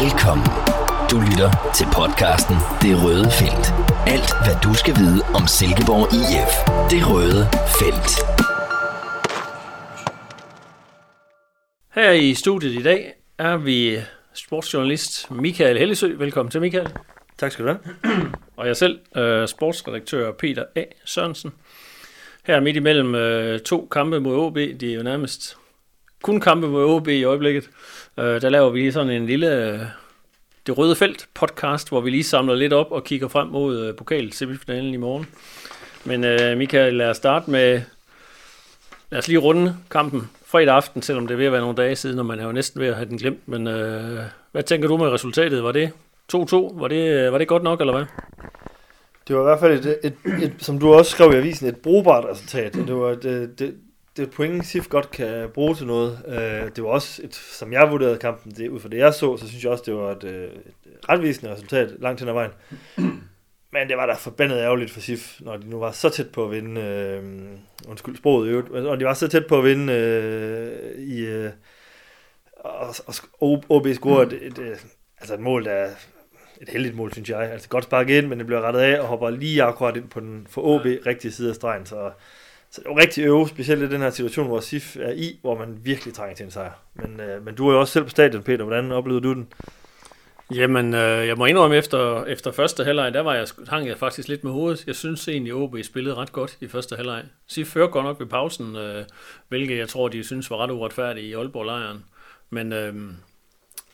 Velkommen. Du lytter til podcasten Det Røde Felt. Alt, hvad du skal vide om Silkeborg IF. Det Røde Felt. Her i studiet i dag er vi sportsjournalist Michael Hellesø. Velkommen til, Michael. Tak skal du have. Og jeg selv, øh, sportsredaktør Peter A. Sørensen. Her midt imellem øh, to kampe mod OB, de er jo nærmest kun kampe mod OB i øjeblikket. Øh, der laver vi lige sådan en lille øh, Det Røde Felt podcast, hvor vi lige samler lidt op og kigger frem mod øh, pokal-semifinalen i morgen. Men øh, Michael, lad os starte med, lad os lige runde kampen fredag aften, selvom det er ved at være nogle dage siden, og man er jo næsten ved at have den glemt. Men øh, hvad tænker du med resultatet? Var det 2-2? Var det, øh, var det godt nok, eller hvad? Det var i hvert fald, et, et, et, et, som du også skrev i avisen, et brugbart resultat. Det var et, det, det, det er et point, SIF godt kan bruge til noget. Øh, det var også, et, som jeg vurderede kampen, det, ud fra det jeg så, så synes jeg også, det var et, øh, et retvisende resultat langt hen ad vejen. Men det var da forbandet ærgerligt for SIF, når de nu var så tæt på at vinde, øh, undskyld sproget øvrigt, og de var så tæt på at vinde øh, i, øh, og, og OB scorede et, et, et, altså et mål, der et heldigt mål, synes jeg. Altså godt sparket ind, men det bliver rettet af og hopper lige akkurat ind på den for OB rigtige side af stregen, så så det var rigtig øve, specielt i den her situation, hvor SIF er i, hvor man virkelig trænger til en sejr. Men, øh, men du er jo også selv på stadion, Peter. Hvordan oplevede du den? Jamen, øh, jeg må indrømme, efter, efter første halvleg, der var jeg, hang jeg faktisk lidt med hovedet. Jeg synes egentlig, OB spillede ret godt i første halvleg. SIF fører godt nok ved pausen, øh, hvilket jeg tror, de synes var ret uretfærdigt i Aalborg-lejren. Men øh,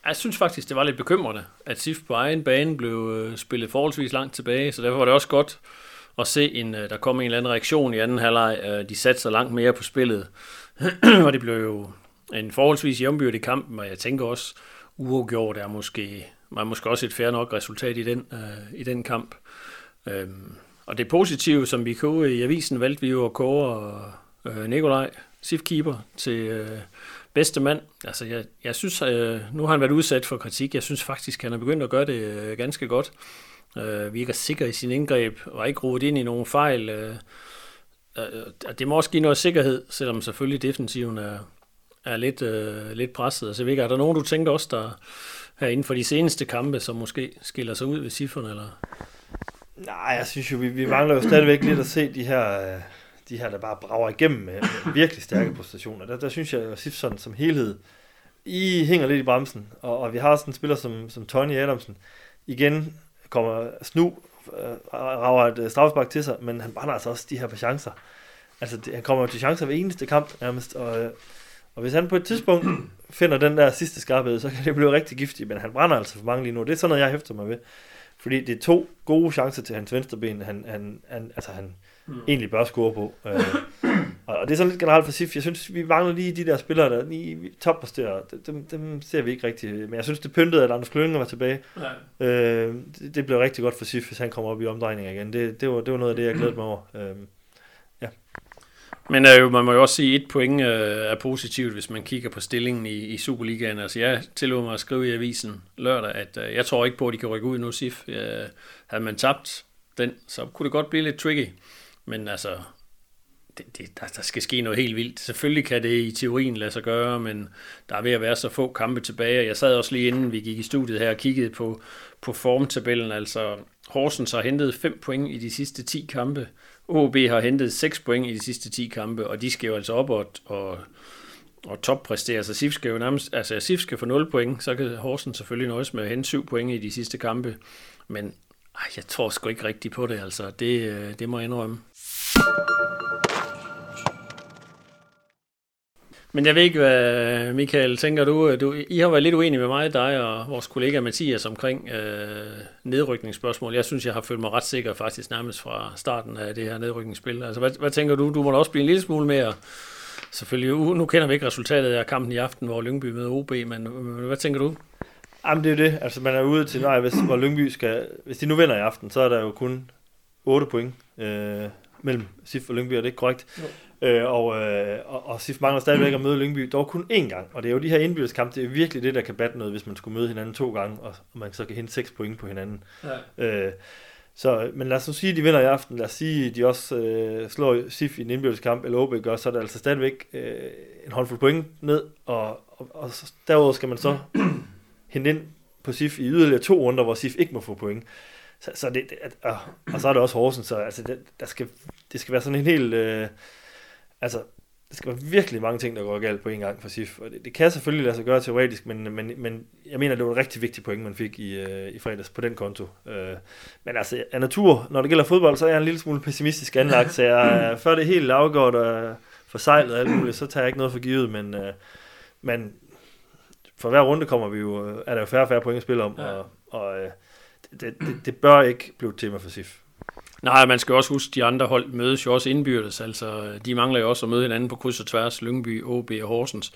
jeg synes faktisk, det var lidt bekymrende, at SIF på egen bane blev øh, spillet forholdsvis langt tilbage, så derfor var det også godt, at se, en, øh, der kom en eller anden reaktion i anden halvleg. Øh, de satte sig langt mere på spillet, og det blev jo en forholdsvis jævnbyrdig kamp, og jeg tænker også, uafgjort er måske, man måske også et fair nok resultat i den, øh, i den kamp. Um, og det positive, som vi kunne i avisen, valgte vi jo at kåre uh, Nikolaj, SIF-keeper, til bedste mand. Altså, jeg, jeg synes, nu har han været udsat for kritik. Jeg synes faktisk, han er begyndt at gøre det ganske godt øh, virker sikker i sin indgreb, og ikke rodet ind i nogen fejl. Øh, øh, det må også give noget sikkerhed, selvom selvfølgelig defensiven er, er lidt, øh, lidt presset. Altså, er der nogen, du tænker også, der her inden for de seneste kampe, som måske skiller sig ud ved cifrene, eller? Nej, jeg synes jo, vi, vi mangler jo stadigvæk lidt at se de her, de her der bare brager igennem med, med virkelig stærke præstationer. Der, der synes jeg, at Sifson som helhed, I hænger lidt i bremsen, og, og vi har sådan en spiller som, som Tony Adamsen, igen kommer Snu, øh, rager et øh, straffespark til sig, men han brænder altså også de her på chancer. Altså, det, han kommer til chancer ved eneste kamp nærmest, og, øh, og hvis han på et tidspunkt finder den der sidste skarphed, så kan det blive rigtig giftigt, men han brænder altså for mange lige nu. Det er sådan noget, jeg hæfter mig ved. Fordi det er to gode chancer til hans venstre ben, han, han, han, altså han mm. egentlig bør score på. Øh, og det er sådan lidt generelt for SIF. Jeg synes, vi mangler lige de der spillere, der lige toppræsterer. Dem, dem ser vi ikke rigtig. Men jeg synes, det pyntede, at Anders Klønge var tilbage. Ja. Øh, det, det blev rigtig godt for SIF, hvis han kommer op i omdrejninger igen. Det, det, var, det var noget af det, jeg glædede mig over. Øh, ja. Men øh, man må jo også sige, at et point øh, er positivt, hvis man kigger på stillingen i, i Superligaen. Altså, jeg tillod mig at skrive i avisen lørdag, at øh, jeg tror ikke på, at de kan rykke ud nu, SIF. Øh, havde man tabt den, så kunne det godt blive lidt tricky. Men altså, det, det, der, der skal ske noget helt vildt. Selvfølgelig kan det i teorien lade sig gøre, men der er ved at være så få kampe tilbage. Jeg sad også lige inden vi gik i studiet her og kiggede på, på formtabellen. Altså, Horsens har hentet 5 point i de sidste 10 kampe. OB har hentet 6 point i de sidste 10 kampe, og de skal jo altså op og, og, og toppræstere. Så SIF skal jo nærmest, altså SIF skal få 0 point, så kan Horsens selvfølgelig nøjes med at hente 7 point i de sidste kampe. Men ej, jeg tror sgu ikke rigtigt på det, altså. Det, øh, det må jeg indrømme. Men jeg ved ikke, hvad Michael tænker du, du I har været lidt uenige med mig, dig og vores kollega Mathias omkring øh, nedrykningsspørgsmål. Jeg synes, jeg har følt mig ret sikker faktisk nærmest fra starten af det her nedrykningsspil. Altså, hvad, hvad tænker du? Du må da også blive en lille smule mere... Selvfølgelig, nu kender vi ikke resultatet af kampen i aften, hvor Lyngby møder OB, men hvad tænker du? Jamen det er jo det. Altså man er ude til, nej, hvis, hvor Lyngby skal... Hvis de nu vinder i aften, så er der jo kun 8 point øh, mellem SIF og Lyngby, er det ikke korrekt? Jo. Øh, og, øh, og, og SIF mangler stadigvæk at møde Lyngby, dog kun én gang. Og det er jo de her indbyggelseskampe, det er virkelig det, der kan batte noget, hvis man skulle møde hinanden to gange, og, og man så kan hente seks point på hinanden. Ja. Øh, så, men lad os nu sige, at de vinder i aften. Lad os sige, at de også øh, slår SIF i en indbyggelseskamp, eller OB gør, så er der altså stadigvæk øh, en håndfuld point ned, og, og, og derudover skal man så hente ind på SIF i yderligere to runder, hvor SIF ikke må få point. Så, så det, det, og, og så er det også Horsens, så altså det, der skal, det skal være sådan en helt... Øh, altså, det skal være virkelig mange ting, der går galt på en gang for SIF. Og det, det kan selvfølgelig lade sig gøre teoretisk, men, men, men jeg mener, det var en rigtig vigtig point, man fik i, øh, i fredags på den konto. Øh, men altså, af natur, når det gælder fodbold, så er jeg en lille smule pessimistisk anlagt, så jeg, før det er helt afgjort og forsejlet og alt muligt, så tager jeg ikke noget for givet, men, øh, men for hver runde kommer vi jo, er der jo færre og færre point at spille om, ja. og, og øh, det, det, det bør ikke blive et tema for SIF. Nej, man skal også huske, at de andre hold mødes jo også indbyrdes. Altså, de mangler jo også at møde hinanden på kryds og tværs, Lyngby, OB og Horsens.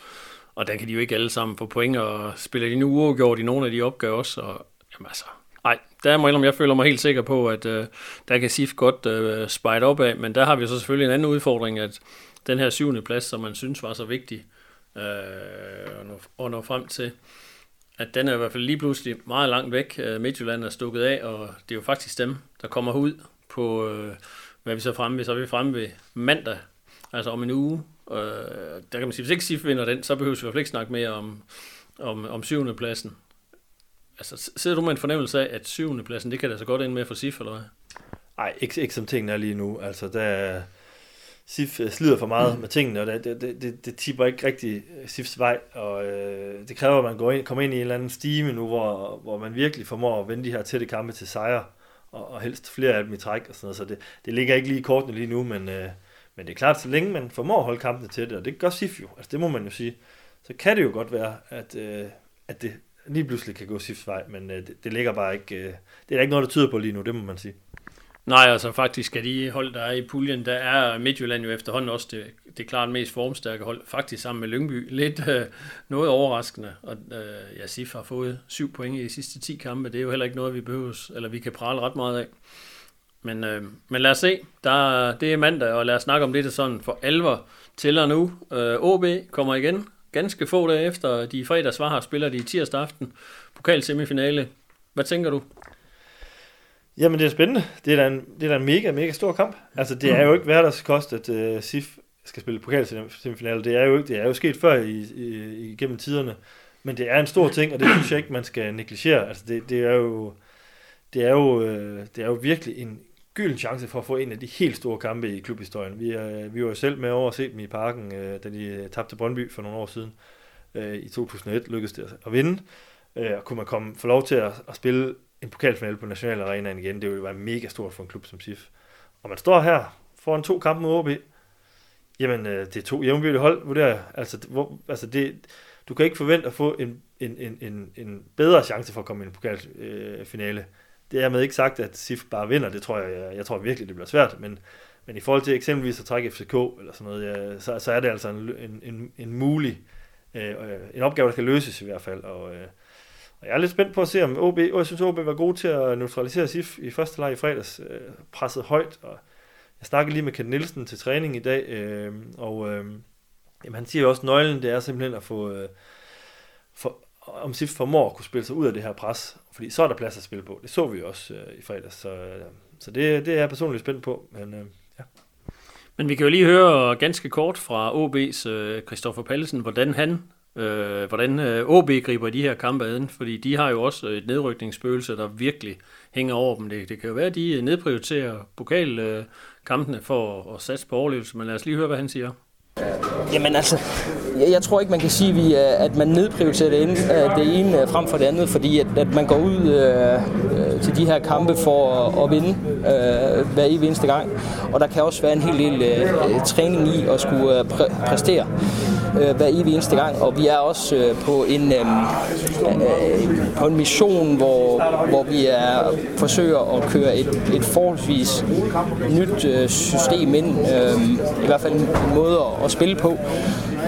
Og der kan de jo ikke alle sammen få point, og spiller de nu uafgjort i nogle af de opgaver også. Og, jamen altså, nej, der må jeg, jeg føler mig helt sikker på, at uh, der kan SIF godt uh, spejde op af, men der har vi så selvfølgelig en anden udfordring, at den her syvende plads, som man synes var så vigtig øh, uh, at, nå, at nå frem til, at den er i hvert fald lige pludselig meget langt væk. Midtjylland er stukket af, og det er jo faktisk dem, der kommer ud på, øh, hvad vi så fremme ved, så er vi fremme ved mandag, altså om en uge. Øh, der kan man sige, hvis ikke SIF vinder den, så behøver vi i hvert fald ikke snakke mere om, om, om syvende pladsen. Altså, sidder du med en fornemmelse af, at syvende pladsen, det kan da så godt ind med for SIF, eller hvad? Nej, ikke, ikke som tingene er lige nu. Altså, der, SIF øh, slider for meget mm. med tingene, og det, det, det, det tipper ikke rigtig SIFs vej, og øh, det kræver, at man går ind, kommer ind i en eller anden stime nu, hvor, hvor man virkelig formår at vende de her tætte kampe til sejre og, og helst flere af dem i træk og sådan noget, så det, det ligger ikke lige i kortene lige nu, men, øh, men det er klart, så længe man formår at holde kampene til det, og det gør SIF jo, altså det må man jo sige, så kan det jo godt være, at, øh, at det lige pludselig kan gå SIFs vej, men øh, det, det ligger bare ikke, øh, det er ikke noget, der tyder på lige nu, det må man sige. Nej, altså faktisk er de hold, der er i puljen, der er Midtjylland jo efterhånden også det, det klart mest formstærke hold, faktisk sammen med Lyngby. Lidt øh, noget overraskende, og øh, ja, SIF har fået syv point i de sidste 10 kampe, det er jo heller ikke noget, vi behøver, eller vi kan prale ret meget af. Men, øh, men lad os se, der, det er mandag, og lad os snakke om det, der sådan for alvor tæller nu. Øh, OB kommer igen, ganske få dage efter de fredags var her, spiller de tirsdag aften, pokalsemifinale. Hvad tænker du? Jamen, det er spændende. Det er da en, det er da en mega, mega stor kamp. Altså, det er jo ikke hverdagskost, at uh, SIF skal spille pokalsemifinale. Det er jo ikke, det er jo sket før i, i, igennem tiderne. Men det er en stor ting, og det synes jeg ikke, man skal negligere. Altså, det, det er jo, det er jo, øh, det er jo virkelig en gylden chance for at få en af de helt store kampe i klubhistorien. Vi, er, vi var jo selv med over at se dem i parken, øh, da de tabte Brøndby for nogle år siden. I 2001 lykkedes det at vinde. Og kunne man komme, få lov til at, at spille en pokalfinale på National Arena igen, det ville være mega stort for en klub som SIF. Og man står her foran to kampe mod OB, jamen øh, det er to jævnbyrde hold, vurderer jeg. Altså, hvor, altså det, du kan ikke forvente at få en, en, en, en, en bedre chance for at komme i en pokalfinale. Øh, det er med ikke sagt, at SIF bare vinder, det tror jeg, jeg, jeg tror virkelig, det bliver svært, men, men i forhold til eksempelvis at trække FCK eller sådan noget, ja, så, så er det altså en, en, en, en mulig, øh, øh, en opgave, der kan løses i hvert fald, og øh, og jeg er lidt spændt på at se, om OB, og jeg synes, OB var god til at neutralisere SIF i første leg i fredags, øh, presset højt, og jeg snakkede lige med Ken Nielsen til træning i dag, øh, og øh, jamen, han siger jo også, at nøglen det er simpelthen at få, øh, for, om SIF formår at kunne spille sig ud af det her pres, fordi så er der plads at spille på. Det så vi også øh, i fredags, så, øh, så det, det er jeg personligt spændt på, men øh, ja. Men vi kan jo lige høre ganske kort fra OB's øh, Christoffer Pallesen, hvordan han øh, hvordan øh, OB griber de her kampe ad, fordi de har jo også et nedrykningsspøgelse, der virkelig hænger over dem. Det, det kan jo være, at de nedprioriterer pokalkampene øh, for at satse på overlevelse, men lad os lige høre, hvad han siger. Jamen altså, jeg, jeg tror ikke, man kan sige, øh, at man nedprioriterer det ene, øh, det ene frem for det andet, fordi at, at man går ud øh, til de her kampe for at, at vinde øh, hver evig eneste gang. Og der kan også være en hel del øh, øh, træning i at skulle øh, præ- præstere øh, hver evig eneste gang. Og vi er også øh, på en øh, øh, på en mission, hvor, hvor vi er forsøger at køre et, et forholdsvis nyt øh, system ind. Øh, I hvert fald en, måde at, at spille på.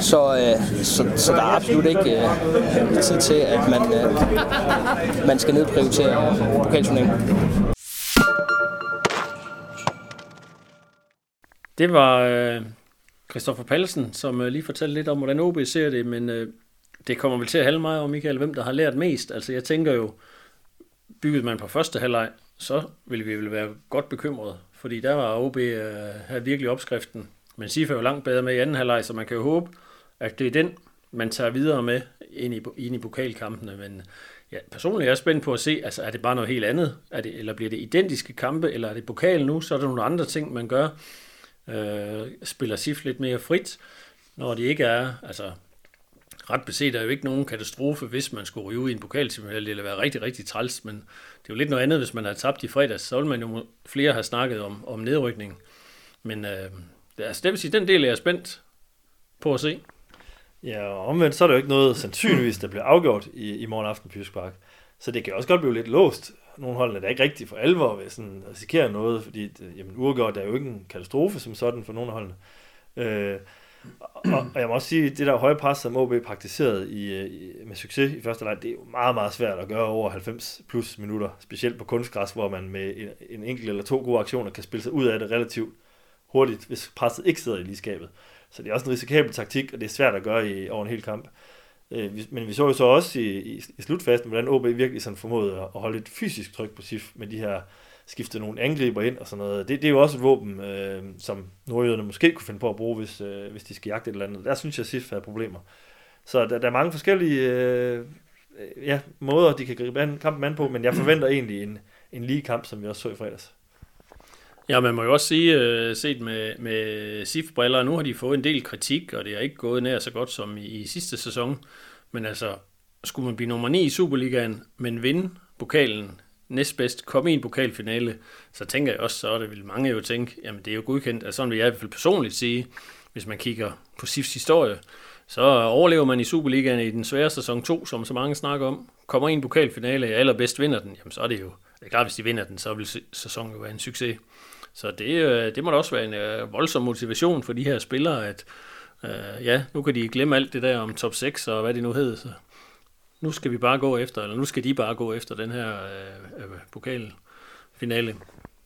Så, øh, så, så der er absolut ikke øh, tid til, at man, øh, man skal nedprioritere pokalturneringen. Det var øh, Christoffer Pallesen, som øh, lige fortalte lidt om, hvordan OB ser det, men øh, det kommer vel til at handle meget om, Michael, hvem der har lært mest. Altså jeg tænker jo, bygget man på første halvleg, så ville vi vel være godt bekymrede, fordi der var OB øh, her virkelig opskriften. Men Sif er jo langt bedre med i anden halvleg, så man kan jo håbe, at det er den, man tager videre med ind i, ind i pokalkampene, men ja, personligt er jeg spændt på at se, altså er det bare noget helt andet, er det, eller bliver det identiske kampe, eller er det pokal nu, så er der nogle andre ting, man gør, øh, spiller SIF lidt mere frit, når det ikke er, altså ret beset er jo ikke nogen katastrofe, hvis man skulle ryge ud i en pokalsemifinal, eller være rigtig, rigtig træls, men det er jo lidt noget andet, hvis man har tabt i fredags, så vil man jo flere have snakket om, om nedrykning. Men øh, altså, det vil sige, den del er jeg spændt på at se. Ja, og omvendt, så er der jo ikke noget sandsynligvis, der bliver afgjort i, i morgen aften på Jysk Park. Så det kan også godt blive lidt låst. Nogle holdene der er ikke rigtig for alvor ved sådan risikere noget, fordi øh, jamen, uafgjort er jo ikke en katastrofe som sådan for nogle af holdene. Øh, og, og jeg må også sige, det der høje pres, som OB praktiserede i, i, med succes i første leg, det er jo meget, meget svært at gøre over 90 plus minutter, specielt på kunstgræs, hvor man med en, en enkelt eller to gode aktioner kan spille sig ud af det relativt hurtigt, hvis presset ikke sidder i ligeskabet. Så det er også en risikabel taktik, og det er svært at gøre i, over en hel kamp. Øh, men vi så jo så også i, i, i slutfasten, hvordan OB virkelig sådan formåede at holde et fysisk tryk på SIF med de her skifte nogle angriber ind og sådan noget. Det, det er jo også et våben, øh, som nordjyderne måske kunne finde på at bruge, hvis, øh, hvis de skal jagte et eller andet. Der synes jeg, at SIF havde problemer. Så der, der er mange forskellige øh, ja, måder, de kan gribe an, kampen an på, men jeg forventer egentlig en, en lige kamp, som vi også så i fredags. Ja, man må jo også sige, øh, set med, med SIF-briller, nu har de fået en del kritik, og det er ikke gået nær så godt som i, i sidste sæson. Men altså, skulle man blive nummer 9 i Superligaen, men vinde pokalen næstbedst, komme i en pokalfinale, så tænker jeg også, så er det vil mange jo tænke, jamen det er jo godkendt, altså sådan vil jeg i hvert fald personligt sige, hvis man kigger på SIFs historie, så overlever man i Superligaen i den svære sæson 2, som så mange snakker om, kommer i en pokalfinale, og allerbedst vinder den, jamen så er det jo, det er klart, hvis de vinder den, så vil sæsonen jo være en succes. Så det, øh, det må da også være en øh, voldsom motivation for de her spillere, at øh, ja, nu kan de glemme alt det der om top 6 og hvad det nu hedder. Så nu skal vi bare gå efter, eller nu skal de bare gå efter den her øh, øh pokalfinale.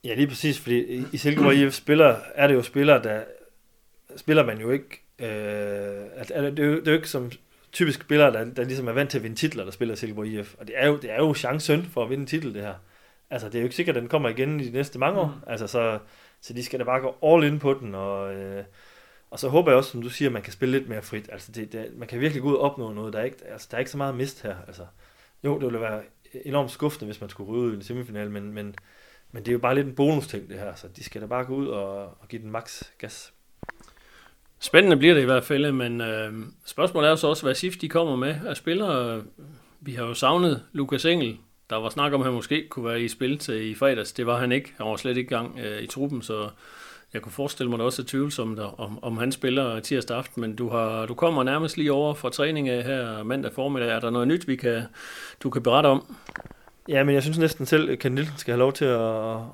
Ja, lige præcis, fordi i Silkeborg IF spiller, er det jo spillere, der spiller man jo ikke, øh, at, at det, er jo, det er jo ikke som typisk spillere, der, der ligesom er vant til at vinde titler, der spiller Silkeborg IF. Og det er jo, det er jo chancen for at vinde en titel, det her. Altså, det er jo ikke sikkert, at den kommer igen i de næste mange år. Mm. Altså, så, så de skal da bare gå all in på den, og, øh, og så håber jeg også, som du siger, at man kan spille lidt mere frit. Altså, det, det, man kan virkelig gå ud og opnå noget. Der er ikke, altså, der er ikke så meget mist her. Altså, jo, det ville være enormt skuffende, hvis man skulle ryge ud i en semifinal, men, men, men det er jo bare lidt en bonus-ting, det her. Så de skal da bare gå ud og, og give den max gas. Spændende bliver det i hvert fald, men øh, spørgsmålet er jo så også, hvad SIF de kommer med af spillere. Vi har jo savnet Lukas Engel, der var snak om, at han måske kunne være i spil til i fredags. Det var han ikke. Han var slet ikke i gang øh, i truppen, så jeg kunne forestille mig, at det også er tvivlsomt, om, om han spiller tirsdag aften, men du, har, du kommer nærmest lige over fra træning af her mandag formiddag. Er der noget nyt, vi kan, du kan berette om? Ja, men jeg synes næsten selv, at Ken Nielsen skal have lov til at,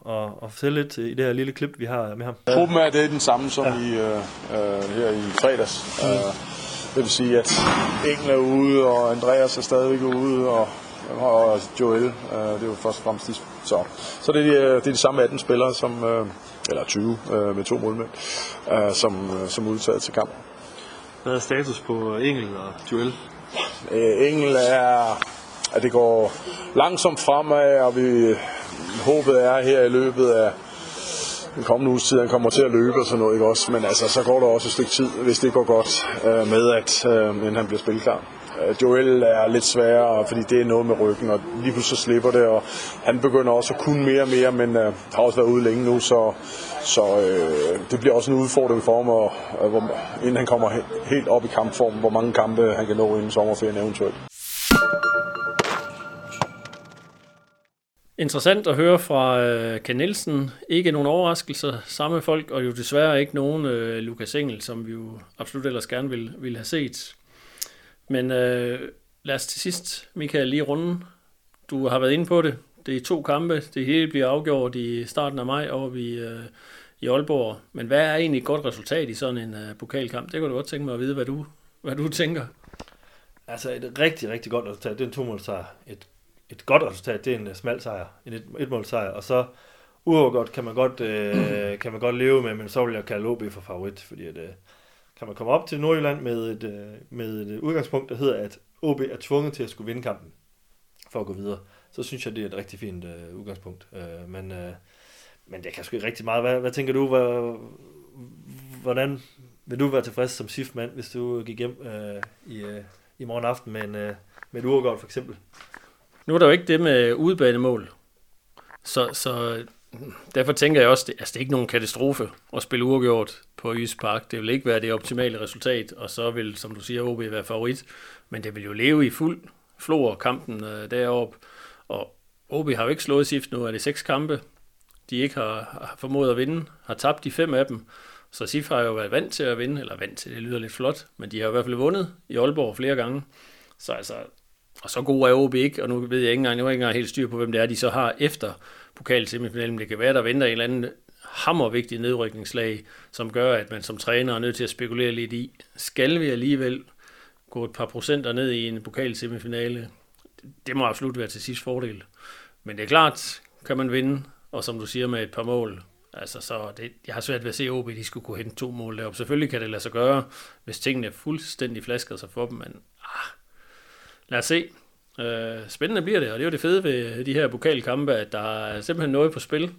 at, at fortælle lidt i det her lille klip, vi har med ham. Truppen er det er den samme som ja. i, øh, øh her i fredags. Mm. Uh, det vil sige, at Engel er ude, og Andreas er stadigvæk ude, og og Joel, øh, det er jo først og fremmest de, så. Så det er, de, det er de samme 18 spillere, som, øh, eller 20 øh, med to målmænd, øh, som, øh, som udtaget til kamp. Hvad er status på Engel og Joel? Øh, Engel er, at det går langsomt fremad, og vi håbet er her i løbet af den kommende uges tid, han kommer til at løbe og sådan noget, ikke også? Men altså, så går der også et stykke tid, hvis det går godt øh, med, at øh, han bliver spilklar. Øh, Joel er lidt sværere, fordi det er noget med ryggen, og lige pludselig så slipper det, og han begynder også at kunne mere og mere, men øh, har også været ude længe nu, så, så øh, det bliver også en udfordring for ham, og, øh, hvor, inden han kommer helt op i kampform, hvor mange kampe han kan nå inden sommerferien eventuelt. Interessant at høre fra øh, Ken Nielsen. Ikke nogen overraskelser, samme folk, og jo desværre ikke nogen øh, Lukas Engel, som vi jo absolut ellers gerne ville, ville have set. Men øh, lad os til sidst, Michael, lige runde. Du har været inde på det. Det er to kampe. Det hele bliver afgjort i starten af maj over i, øh, i Aalborg. Men hvad er egentlig et godt resultat i sådan en øh, pokalkamp? Det kunne du godt tænke mig at vide, hvad du, hvad du tænker. Altså et rigtig, rigtig godt resultat. Det er en to sejr. Et, et godt resultat, det er en øh, smal sejr. En et, et sejr. Og så uafgjort kan man godt, øh, kan man godt leve med, men så vil jeg kalde OB for favorit, fordi at, øh, kan man kommer op til Nordjylland med et, øh, med et udgangspunkt, der hedder, at OB er tvunget til at skulle vinde kampen for at gå videre, så synes jeg, det er et rigtig fint øh, udgangspunkt. Øh, men, øh, men det kan sgu ikke rigtig meget. Hvad, hvad tænker du, hvad, hvordan vil du være tilfreds som SIF-mand, hvis du gik hjem øh, i, øh, i morgen aften med, en, øh, med et uafgjort for eksempel. Nu er der jo ikke det med udebanemål. Så, så derfor tænker jeg også, at det, altså det er ikke nogen katastrofe at spille uafgjort på Jysk Park. Det vil ikke være det optimale resultat, og så vil, som du siger, OB være favorit. Men det vil jo leve i fuld flor kampen øh, deroppe. Og OB har jo ikke slået SIFT nu, er det seks kampe, de ikke har, har formået at vinde, har tabt de fem af dem. Så SIF har jo været vant til at vinde, eller vant til, det lyder lidt flot, men de har i hvert fald vundet i Aalborg flere gange. Så altså, og så god er OB ikke, og nu ved jeg ikke engang, jeg ikke engang helt styr på, hvem det er, de så har efter pokalsemifinalen. Det kan være, der venter en eller anden hammervigtig nedrykningsslag, som gør, at man som træner er nødt til at spekulere lidt i, skal vi alligevel gå et par procenter ned i en pokalsemifinale? Det må absolut være til sidst fordel. Men det er klart, kan man vinde, og som du siger med et par mål, altså så det, jeg har svært ved at se, OB de skulle kunne hente to mål deroppe. Selvfølgelig kan det lade sig gøre, hvis tingene er fuldstændig flasker sig for dem, men ah, lad os se. Øh, spændende bliver det, og det er jo det fede ved de her pokalkampe, at der er simpelthen noget på spil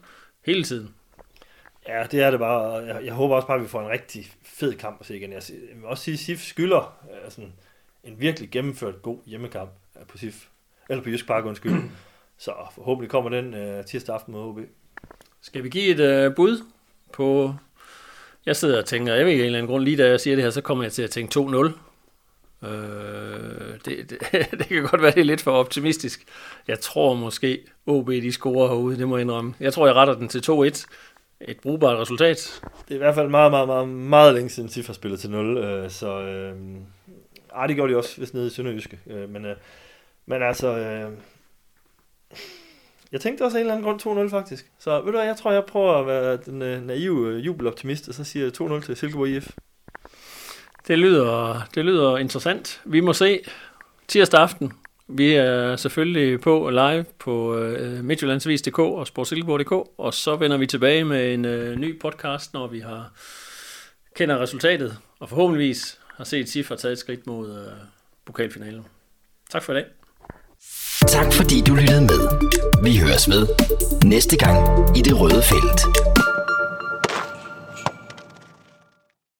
hele tiden. Ja, det er det bare. Jeg, jeg håber også bare, at vi får en rigtig fed kamp at se igen. Jeg, jeg vil også sige, at SIF skylder altså, en virkelig gennemført god hjemmekamp på SIF. Eller på Jysk Park, undskyld. Så forhåbentlig kommer den uh, tirsdag aften mod OB. Skal vi give et uh, bud på... Jeg sidder og tænker, jeg ved ikke en eller anden grund, lige da jeg siger det her, så kommer jeg til at tænke 2-0. Øh, det, det, det kan godt være, det er lidt for optimistisk. Jeg tror måske, OB de scorer herude, det må jeg indrømme. Jeg tror, jeg retter den til 2-1. Et brugbart resultat. Det er i hvert fald meget, meget, meget, meget længe siden SIF har spillet til 0, øh, så øh, ej, det gjorde de også, hvis nede i Sønderjyske. Øh, men, øh, men altså, øh, jeg tænkte også af en eller anden grund 2-0 faktisk. Så ved du hvad, jeg tror, jeg prøver at være den øh, naive øh, jubeloptimist, og så siger jeg 2-0 til Silkeborg IF. Det lyder, det lyder interessant. Vi må se tirsdag aften. Vi er selvfølgelig på live på øh, Midtjyllandsvis.dk og Sportsilkeborg.dk, og så vender vi tilbage med en øh, ny podcast, når vi har kender resultatet, og forhåbentligvis har set Siffer taget et skridt mod øh, pokalfinalen. Tak for i dag. Tak fordi du lyttede med. Vi høres ved næste gang i det røde felt.